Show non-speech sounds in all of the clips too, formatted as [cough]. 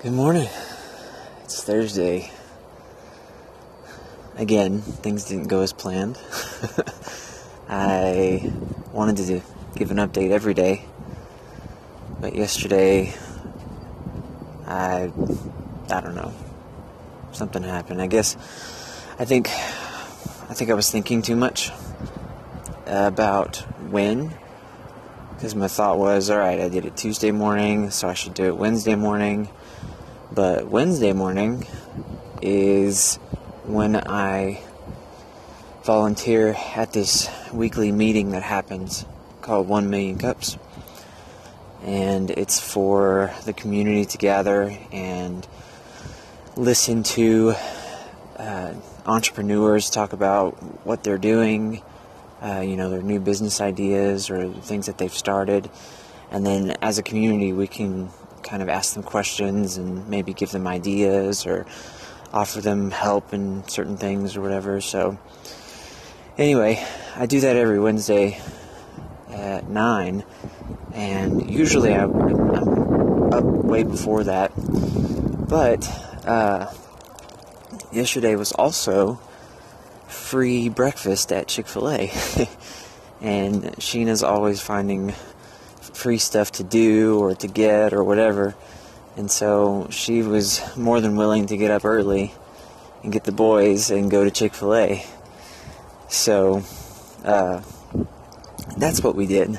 Good morning. It's Thursday. Again, things didn't go as planned. [laughs] I wanted to give an update every day, but yesterday, I, I don't know, something happened. I guess, I think, I think I was thinking too much about when, because my thought was, all right, I did it Tuesday morning, so I should do it Wednesday morning but Wednesday morning is when I volunteer at this weekly meeting that happens called 1 Million Cups. And it's for the community to gather and listen to uh, entrepreneurs talk about what they're doing, uh, you know, their new business ideas or things that they've started. And then as a community, we can kind of ask them questions and maybe give them ideas or offer them help in certain things or whatever. So, anyway, I do that every Wednesday at 9, and usually I, am up way before that. But uh, yesterday was also free breakfast at Chick fil A. [laughs] and Sheena's always finding free stuff to do or to get or whatever. And so she was more than willing to get up early and get the boys and go to Chick fil A. So uh, that's what we did.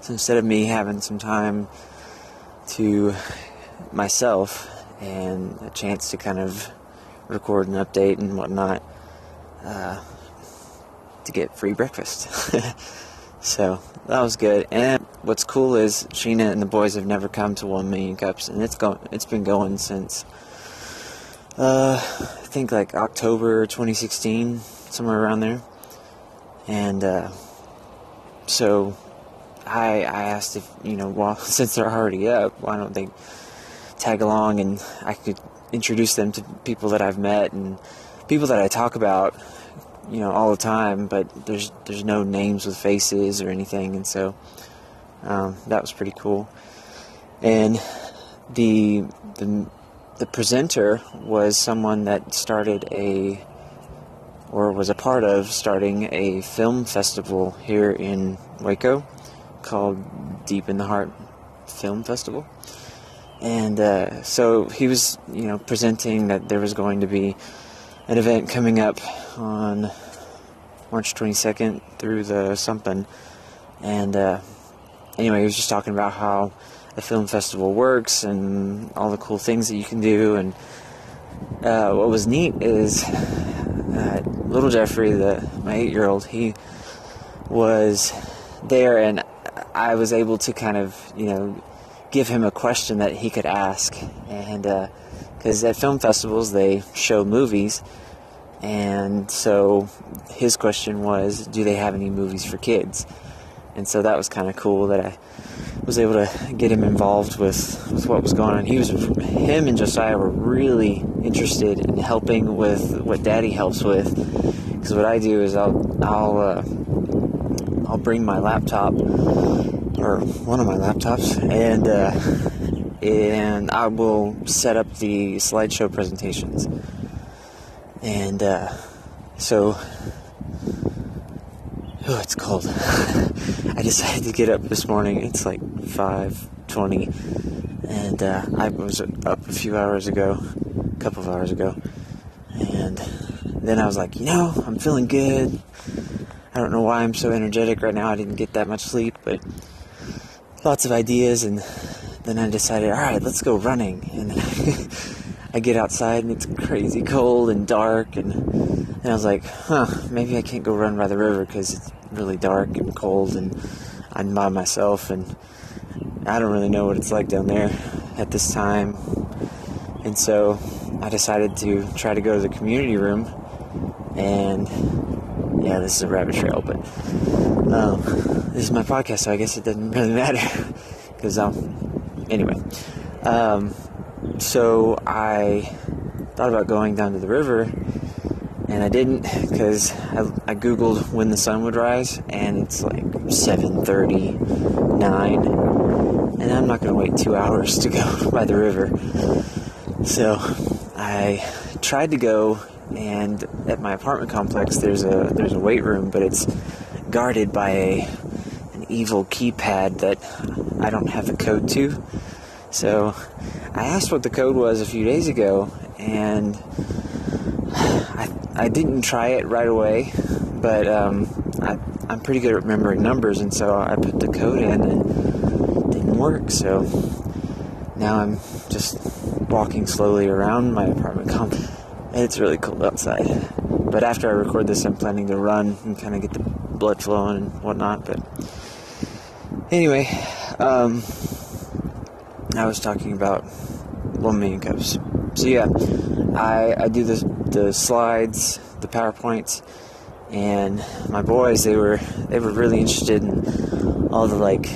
So instead of me having some time to myself and a chance to kind of record an update and whatnot, uh, to get free breakfast. [laughs] so that was good. And what's cool is Sheena and the boys have never come to one million cups, and it's going. It's been going since uh, I think like October 2016, somewhere around there. And uh, so I I asked if you know, well, [laughs] since they're already up, why don't they tag along and I could introduce them to people that I've met and people that I talk about you know all the time but there's there's no names with faces or anything and so um, that was pretty cool. And the, the the presenter was someone that started a or was a part of starting a film festival here in Waco called Deep in the Heart Film Festival. And uh, so he was, you know, presenting that there was going to be an event coming up on March 22nd through the something, and uh, anyway, he was just talking about how the film festival works and all the cool things that you can do. And uh, what was neat is uh, little Jeffrey, the my eight-year-old, he was there, and I was able to kind of you know give him a question that he could ask, and because uh, at film festivals they show movies. And so his question was, do they have any movies for kids? And so that was kind of cool that I was able to get him involved with, with what was going on. He was him and Josiah were really interested in helping with what Daddy helps with. Because what I do is I'll I'll uh, I'll bring my laptop or one of my laptops and uh, and I will set up the slideshow presentations. And uh, so Oh, it's cold. [laughs] I decided to get up this morning. It's like 5:20, and uh, I was up a few hours ago, a couple of hours ago, and then I was like, you know, I'm feeling good. I don't know why I'm so energetic right now. I didn't get that much sleep, but lots of ideas, and then I decided, all right, let's go running, and [laughs] I get outside and it's crazy cold and dark and and I was like, huh, maybe I can't go run by the river because it's really dark and cold and I'm by myself and I don't really know what it's like down there at this time. And so I decided to try to go to the community room and yeah, this is a rabbit trail, but um, this is my podcast, so I guess it doesn't really [laughs] matter because um, anyway. Um, so I thought about going down to the river, and I didn't because I, I googled when the sun would rise, and it's like 7:39, and I'm not to wait two hours to go [laughs] by the river. So I tried to go, and at my apartment complex, there's a there's a weight room, but it's guarded by a an evil keypad that I don't have the code to. So I asked what the code was a few days ago, and I, didn't try it right away, but um, I, I'm pretty good at remembering numbers, and so I put the code in and it didn't work. So now I'm just walking slowly around my apartment complex. It's really cold outside. But after I record this, I'm planning to run and kind of get the blood flowing and whatnot. But anyway, um, I was talking about 1 million cups. So yeah, I, I do the, the slides, the PowerPoints, and my boys they were they were really interested in all the like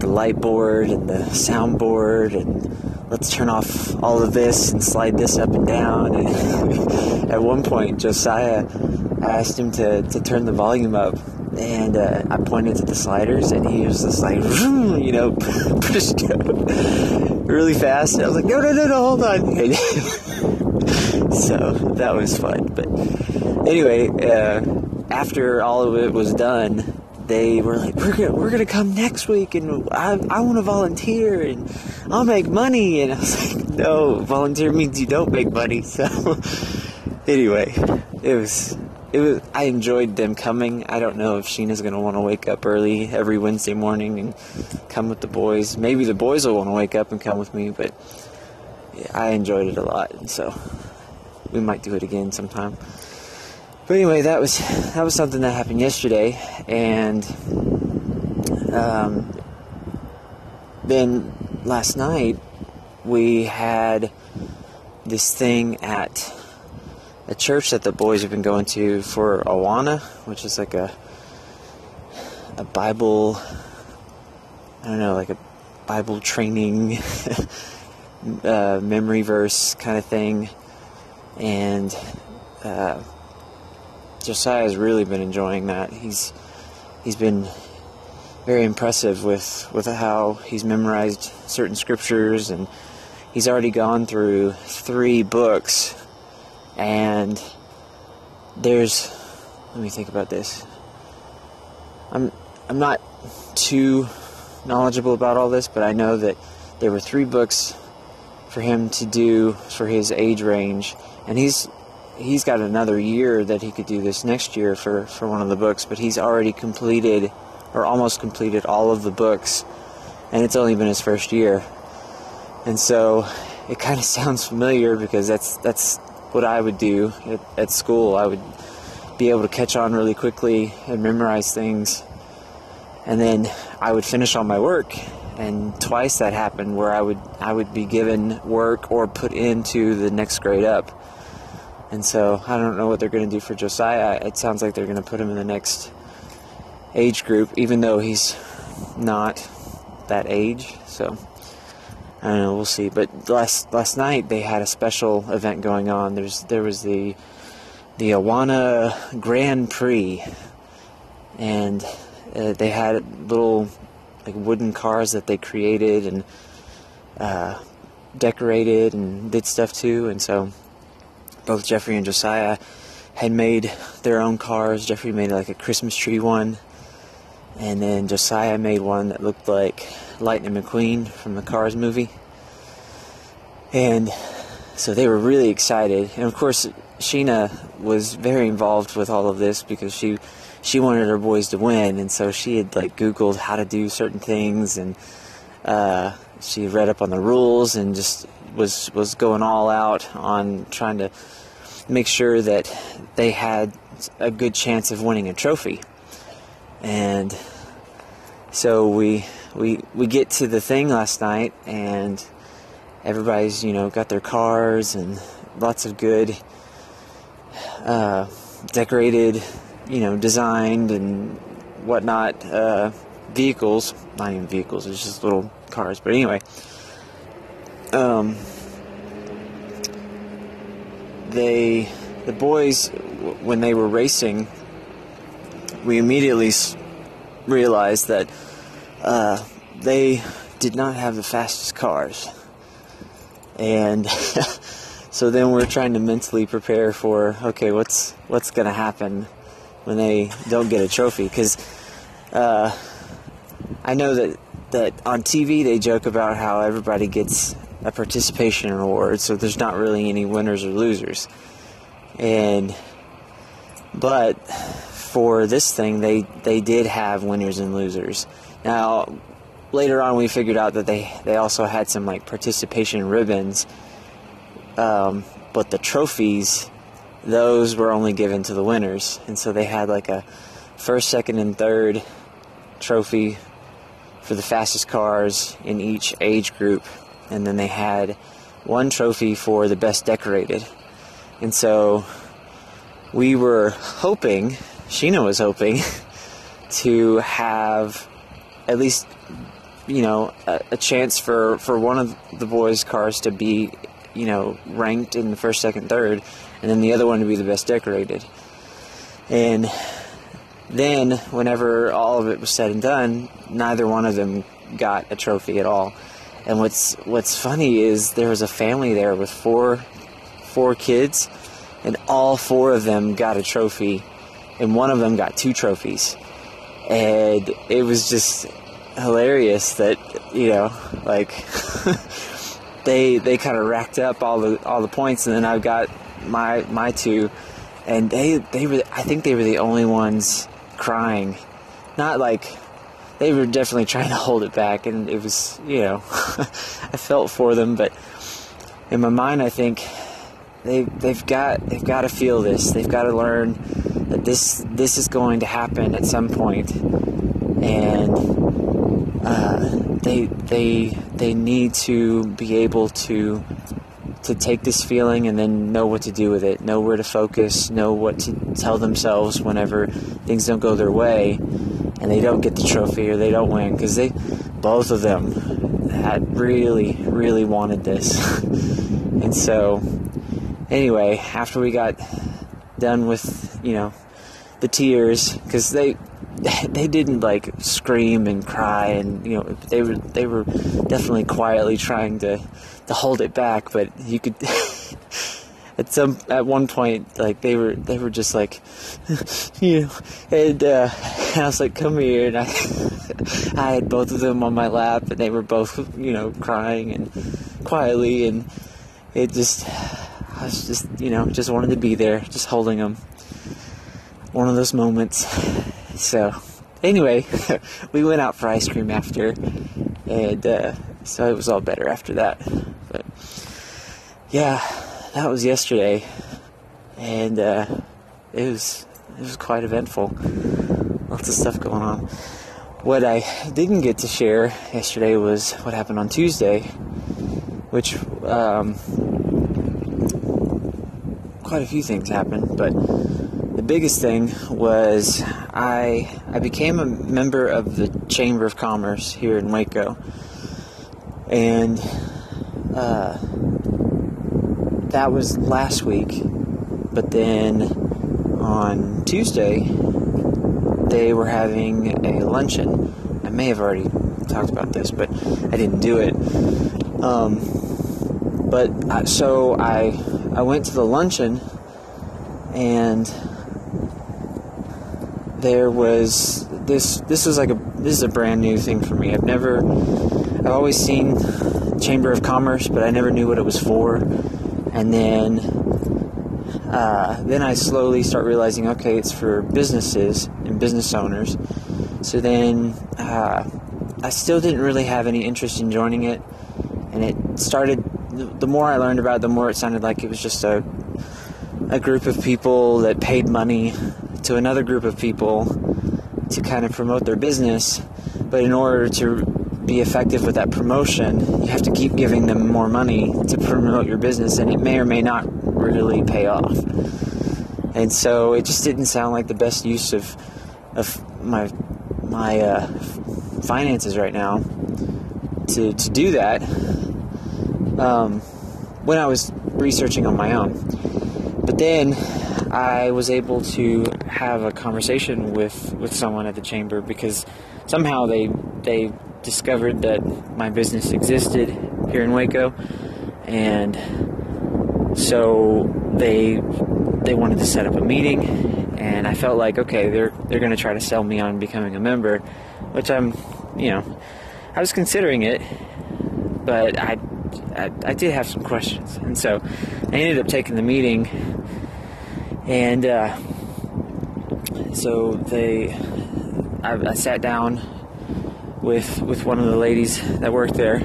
the light board and the soundboard and let's turn off all of this and slide this up and down. And [laughs] at one point Josiah asked him to, to turn the volume up and uh, I pointed to the sliders and he was just like [laughs] you know [laughs] pushed really fast. And I was like no no no no hold on so that was fun but anyway uh, after all of it was done they were like, we're gonna, we're gonna come next week and I, I want to volunteer and I'll make money. And I was [laughs] like, no, volunteer means you don't make money. [laughs] So anyway, it was, it was, I enjoyed them coming. I don't know if Sheena's gonna want to wake up early every Wednesday morning and come with the boys. Maybe the boys will want to wake up and come with me, but I enjoyed it a lot. So we might do it again sometime. But anyway, that was that was something that happened yesterday, and um, then last night we had this thing at a church that the boys have been going to for Awana, which is like a a Bible, I don't know, like a Bible training [laughs] uh, memory verse kind of thing, and. Uh, Josiah's really been enjoying that. He's he's been very impressive with with how he's memorized certain scriptures and he's already gone through three books and there's let me think about this. I'm I'm not too knowledgeable about all this, but I know that there were three books for him to do for his age range and he's he's got another year that he could do this next year for, for one of the books, but he's already completed or almost completed all of the books, and it's only been his first year. And so it kind of [laughs] sounds familiar because that's that's what I would do at, at school. I would be able to catch on really quickly and memorize things, and then I would finish all my work. And twice that happened where I would I would be given work or put into the next grade up and so I don't know what they're going to do for Josiah. It sounds like they're going to put him in the next age group, even though he's not that age. So I don't know. We'll see. But last last night they had a special event going on. There's there was the the Awana Grand Prix, and uh, they had little like wooden cars that they created and uh, decorated and did stuff too. And so both Jeffrey and Josiah had made their own cars. Jeffrey made like a Christmas tree one, and then Josiah made one that looked like Lightning McQueen from the Cars movie. And so they were really excited. And of course, Sheena was very involved with all of this because she she wanted her boys to win, and so she had like Googled how to do certain things, and uh, she read up on the rules and just was was going all out on trying to make sure that they had a good chance of winning a trophy. And so we we we get to the thing last night and everybody's you know got their cars and lots of good uh, decorated you know designed and whatnot uh, vehicles not even vehicles it's just little cars but anyway um, they, the boys, when they were racing, we immediately realized that uh, they did not have the fastest cars. And [laughs] so then we're trying to mentally prepare for okay, what's what's going to happen when they don't get a trophy because uh, I know that that on TV they joke about how everybody gets a participation award, so there's not really any winners or losers. And but for this thing, they they did have winners and losers. Now later on, we figured out that they they also had some like participation ribbons, um, but the trophies, those were only given to the winners, and so they had like a first, second, and third trophy for the fastest cars in each age group, and then they had one trophy for the best decorated. And so we were hoping, Sheena was hoping, [laughs] to have at least, you know, a, a, chance for, for one of the boys' cars to be, you know, ranked in the first, second, third, and then the other one to be the best decorated. And then, whenever all of it was said and done, neither one of them got a trophy at all. And what's what's funny is there was a family there with four four kids, and all four of them got a trophy, and one of them got two trophies. And it was just hilarious that you know, like [laughs] they they kind of racked up all the all the points, and then I've got my my two, and they they were I think they were the only ones crying. Not like they were definitely trying to hold it back, and it was, you know, [laughs] I felt for them, but in my mind, I think they they've got they've got to feel this. They've got to learn that this this is going to happen at some point, and uh, they they they need to be able to to take this feeling and then know what to do with it, know where to focus, know what to tell themselves whenever things don't go their way and they don't get the trophy or they don't win because they both of them had really really wanted this. [laughs] and so anyway, after we got done with, you know, the tears cuz they [laughs] they didn't like scream and cry and you know they were they were definitely quietly trying to to hold it back but you could [laughs] at some at one point like they were they were just like [laughs] you know and, uh, and I was like come here and I [laughs] I had both of them on my lap and they were both you know crying and quietly and it just I was just you know just wanted to be there just holding them one of those moments. So, anyway, [laughs] we went out for ice cream after, and uh, so it was all better after that. But yeah, that was yesterday, and uh, it was it was quite eventful. Lots of stuff going on. What I didn't get to share yesterday was what happened on Tuesday, which um, quite a few things happened, but the biggest thing was I I became a member of the Chamber of Commerce here in Waco, and uh, that was last week. But then on Tuesday, they were having a luncheon. I may have already talked about this, but I didn't do it. Um, but I, so I I went to the luncheon and there was this this was like a this is a brand new thing for me. I've never I've always seen Chamber of Commerce, but I never knew what it was for. And then uh, then I slowly start realizing, okay, it's for businesses and business owners. So then uh, I still didn't really have any interest in joining it, and it started. The more I learned about it, the more it sounded like it was just a a group of people that paid money to another group of people to kind of promote their business. But in order to be effective with that promotion, you have to keep giving them more money to promote your business, and it may or may not really pay off. And so it just didn't sound like the best use of of my my uh, finances right now to to do that. Um, when I was researching on my own, but then I was able to have a conversation with, with someone at the chamber because somehow they they discovered that my business existed here in Waco, and so they they wanted to set up a meeting, and I felt like okay, they're they're going to try to sell me on becoming a member, which I'm, you know, I was considering it, but I I, I did have some questions, and so I ended up taking the meeting, and uh, so they I, I sat down with with one of the ladies that worked there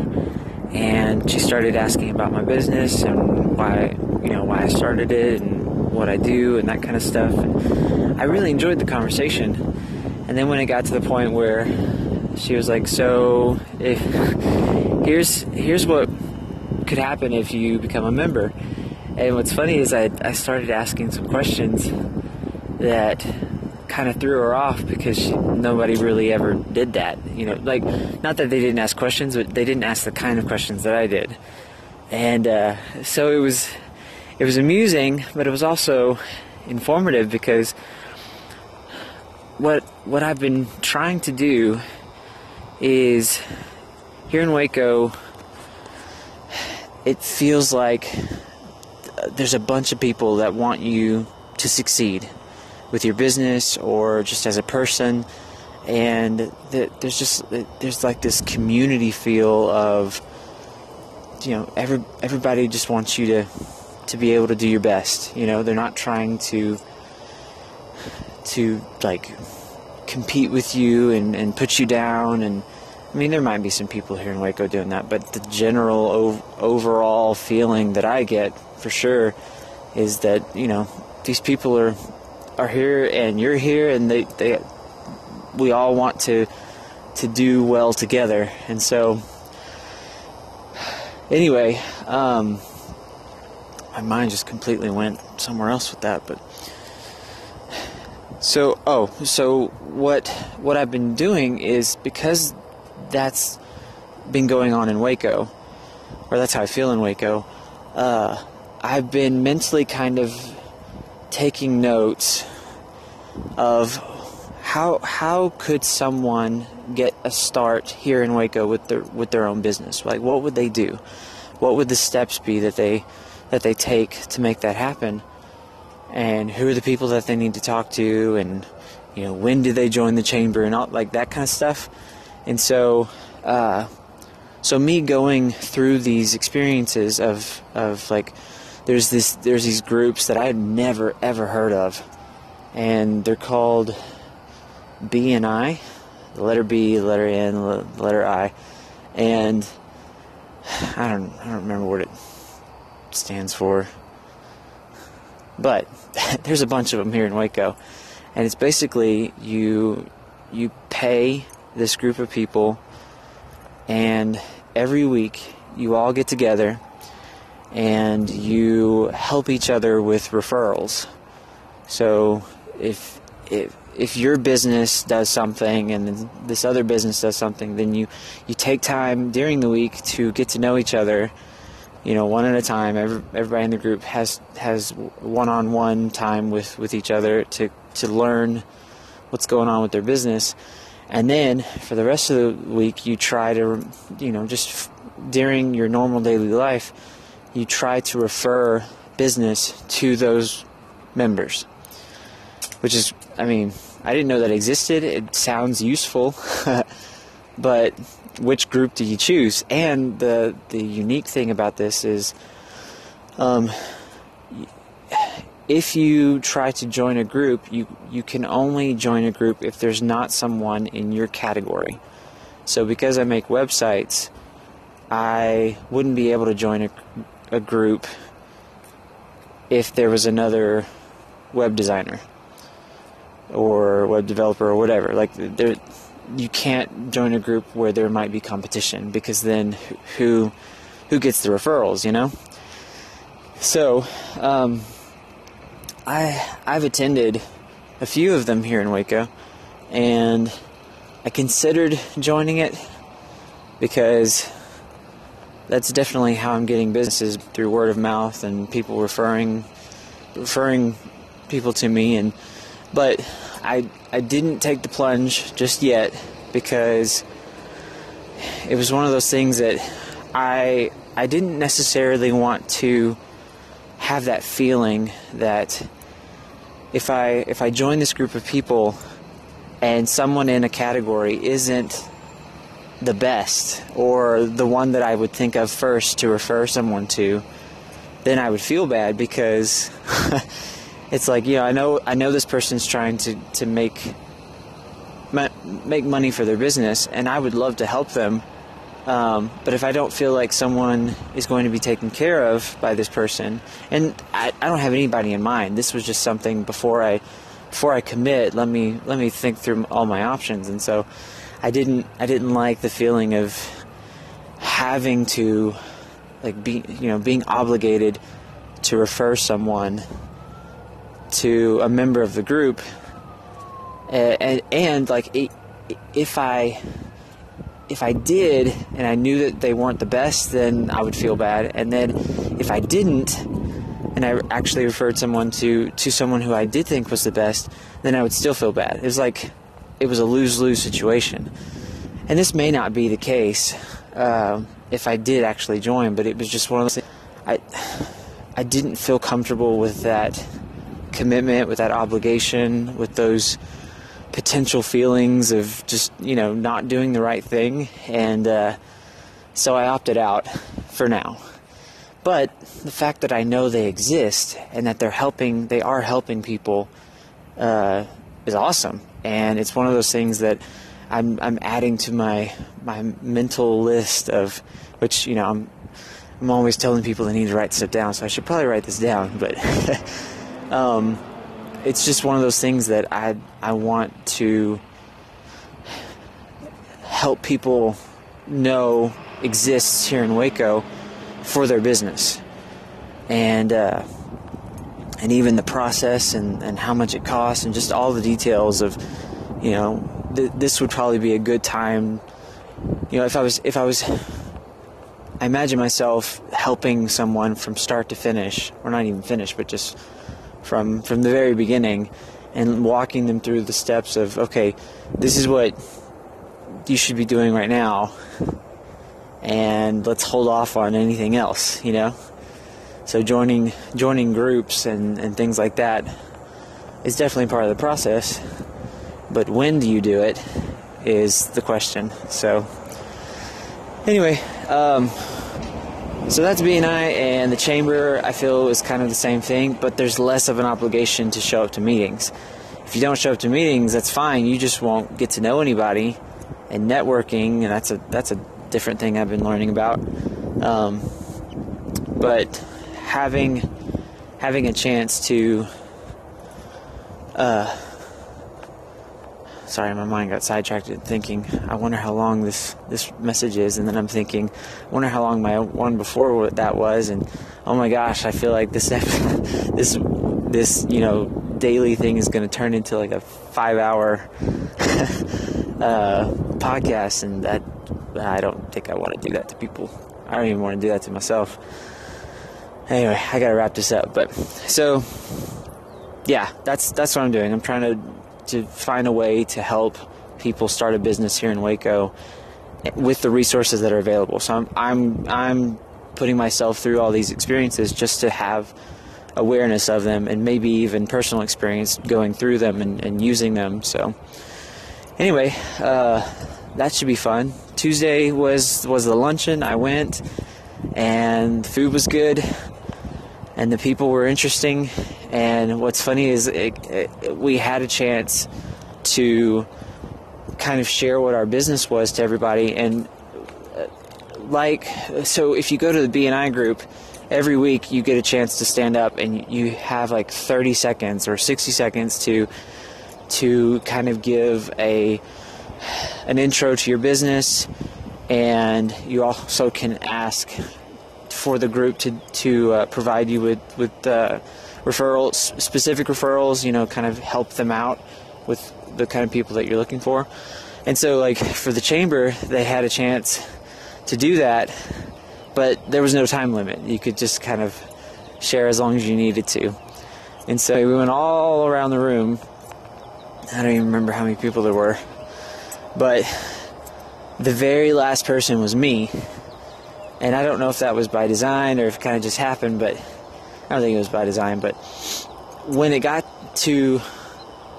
and she started asking about my business and why you know why I started it and what I do and that kind of stuff. And I really enjoyed the conversation. And then when it got to the point where she was like, "So, if here's here's what could happen if you become a member." And what's funny is I I started asking some questions that kind of threw her off because she, nobody really ever did that. You know, like not that they didn't ask questions, but they didn't ask the kind of questions that I did. And uh, so it was it was amusing, but it was also informative because what what I've been trying to do is here in Waco. It feels like there's a bunch of people that want you to succeed with your business or just as a person. And there's just there's like this community feel of you know every everybody just wants you to to be able to do your best. You know they're not trying to to like compete with you and, and put you down. And I mean there might be some people here in Waco doing that but the general ov- overall feeling that I get for sure is that you know these people are are here and you're here and they, they we all want to to do well together. And so anyway um, my mind just completely went somewhere else with that but so oh so what what I've been doing is because that's been going on in Waco or that's how I feel in Waco uh, I've been mentally kind of taking notes of how how could someone get a start here in Waco with their with their own business? Like what would they do? What would the steps be that they that they take to make that happen? And who are the people that they need to talk to and you know when do they join the chamber and all like that kind of stuff. And so uh, so me going through these experiences of of like there's this there's these groups that I had never ever heard of, and they're called BNI, the letter B, the letter N, the letter I, and I don't I don't remember what it stands for, but [laughs] there's a bunch of them here in Waco, and it's basically you you pay this group of people, and every week you all get together and you help each other with referrals. So if if if your business does something and this other business does something, then you you take time during the week to get to know each other. You know, one at a time. Every, everybody in the group has has one-on-one time with with each other to to learn what's going on with their business. And then for the rest of the week, you try to, you know, just during your normal daily life, you try to refer business to those members. Which is, I mean, I didn't know that existed. It sounds useful, [laughs] but which group do you choose? And the the unique thing about this is, um, if you try to join a group, you you can only join a group if there's not someone in your category. So because I make websites, I wouldn't be able to join a, a group if there was another web designer or web developer or whatever. Like there, you can't join a group where there might be competition because then who who gets the referrals, you know? So, um, I I've attended a few of them here in Waco, and I considered joining it because that's definitely how I'm getting businesses through word of mouth and people referring referring people to me and but I I didn't take the plunge just yet because it was one of those things that I I didn't necessarily want to have that feeling that if I if I join this group of people and someone in a category isn't the best or the one that I would think of first to refer someone to, then I would feel bad because [laughs] it's like you know I know I know this person's trying to to make make money for their business, and I would love to help them. Um, but if I don't feel like someone is going to be taken care of by this person, and I, I don't have anybody in mind, this was just something before I before I commit. Let me let me think through all my options, and so I didn't I didn't like the feeling of having to like be you know being obligated to refer someone to a member of the group and, and, and like if I if I did and I knew that they weren't the best, then I would feel bad. And then if I didn't, and I actually referred someone to to someone who I did think was the best, then I would still feel bad. It was like it was a lose lose situation. And this may not be the case uh, if I did actually join, but it was just one of those things. I I didn't feel comfortable with that commitment, with that obligation, with those potential feelings of just you know not doing the right thing, and uh, so I opted out for now. But the fact that I know they exist and that they're helping, they are helping people, uh, is awesome. And it's one of those things that I'm I'm adding to my my mental list of which you know I'm I'm always telling people they need to write stuff down, so I should probably write this down. But [laughs] um, it's just one of those things that I I want to help people know exists here in Waco for their business, and uh, and even the process and, and how much it costs and just all the details of you know th- this would probably be a good time. You know if I was if I was I imagine myself helping someone from start to finish or not even finish but just from from the very beginning and walking them through the steps of okay this is what you should be doing right now and let's hold off on anything else you know? So joining joining groups and, and things like that is definitely part of the process but when do you do it is the question. So anyway um, so that's BNI and the chamber. I feel is kind of the same thing, but there's less of an obligation to show up to meetings. If you don't show up to meetings, that's fine. You just won't get to know anybody, and networking, and that's a that's a different thing I've been learning about. Um, but having having a chance to uh, sorry, my mind got sidetracked thinking, I wonder how long this, this message is. And then I'm thinking, I wonder how long my one before that was. And oh my gosh, I feel like this, [laughs] this, this, you know, daily thing is going to turn into like a five hour [laughs] uh, podcast. And that, I don't think I want to do that to people. I don't even want to do that to myself. Anyway, I got to wrap this up. But so, yeah, that's, that's what I'm doing. I'm trying to to find a way to help people start a business here in Waco with the resources that are available. So I'm I'm I'm putting myself through all these experiences just to have awareness of them and maybe even personal experience going through them and, and using them. So anyway, uh, that should be fun. Tuesday was was the luncheon. I went and the food was good and the people were interesting. And what's funny is it, it, we had a chance to kind of share what our business was to everybody. And uh, like, so if you go to the BNI group, every week you get a chance to stand up and you have like 30 seconds or 60 seconds to to kind of give a an intro to your business and you also can ask for the group to to uh, provide you with with uh, referrals, specific referrals. You know, kind of help them out with the kind of people that you're looking for. And so, like for the chamber, they had a chance to do that, but there was no time limit. You could just kind of share as long as you needed to. And so we went all around the room. I don't even remember how many people there were, but the very last person was me. And I don't know if that was by design or if it kind of just happened, but I don't think it was by design. But when it got to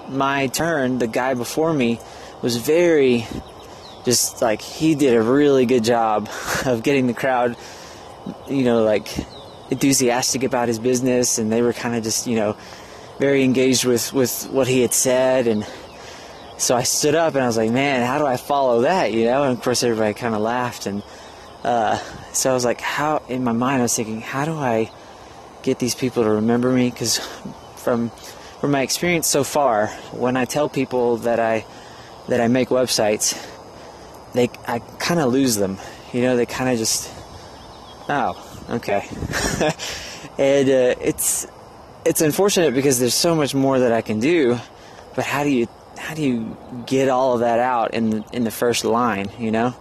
my turn, the guy before me was very just like he did a really good job [laughs] of getting the crowd, you know, like enthusiastic about his business, and they were kind of just, you know, very engaged with with what he had said, and so I stood up and I was like, man, how do I follow that, you know? And of course, everybody kind of laughed, and uh, so I was like, how? In my mind, I was thinking, how do I get these people to remember me? Because from from my experience so far, when I tell people that I that I make websites, they I kind of lose them. You know, they kind of just oh, okay. [laughs] and uh, it's it's unfortunate because there's so much more that I can do, but how do you how do you get all of that out in in the first line? You know,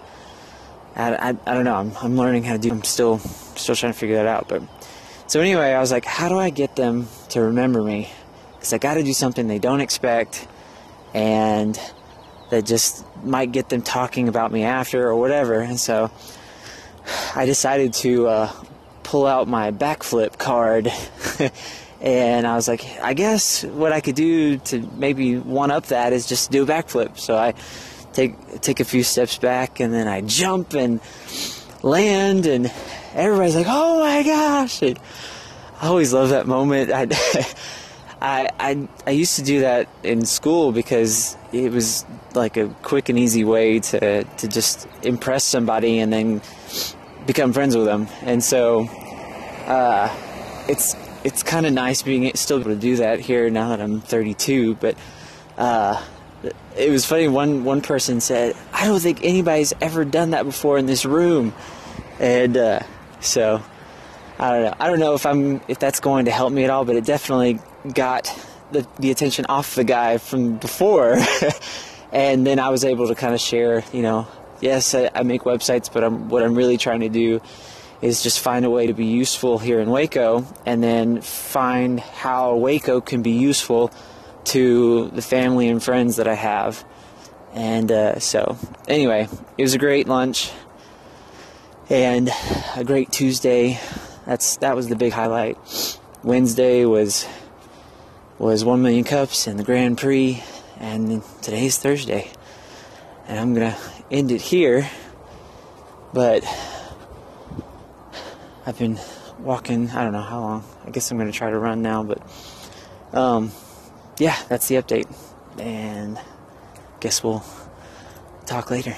I, I, I don't know. I'm, I'm learning how to do. I'm still still trying to figure that out. But so anyway, I was like, how do I get them to remember me? Because I got to do something they don't expect, and that just might get them talking about me after or whatever. And so I decided to uh, pull out my backflip card. [laughs] and I was like, I guess what I could do to maybe one up that is just do a backflip. So I take take a few steps back and then I jump and land and everybody's like, "Oh my gosh!" And I always love that moment. [laughs] I, I I I used to do that in school because it was like a quick and easy way to to just impress somebody and then become friends with them. And so uh, it's it's kind of nice being still able to do that here now that I'm 32. But uh, it was funny. One one person said, "I don't think anybody's ever done that before in this room," and uh, so I don't know. I don't know if I'm if that's going to help me at all, but it definitely got the the attention off the guy from before, [laughs] and then I was able to kind of share. You know, yes, I, I make websites, but I'm what I'm really trying to do is just find a way to be useful here in Waco and then find how Waco can be useful to the family and friends that I have. And uh, so, anyway, it was a great lunch and a great Tuesday. That's that was the big highlight. Wednesday was was one million cups and the Grand Prix, and today's Thursday, and I'm gonna end it here. But I've been walking, I don't know how long. I guess I'm to try to run now, but um, yeah, that's the update. And guess we'll talk later.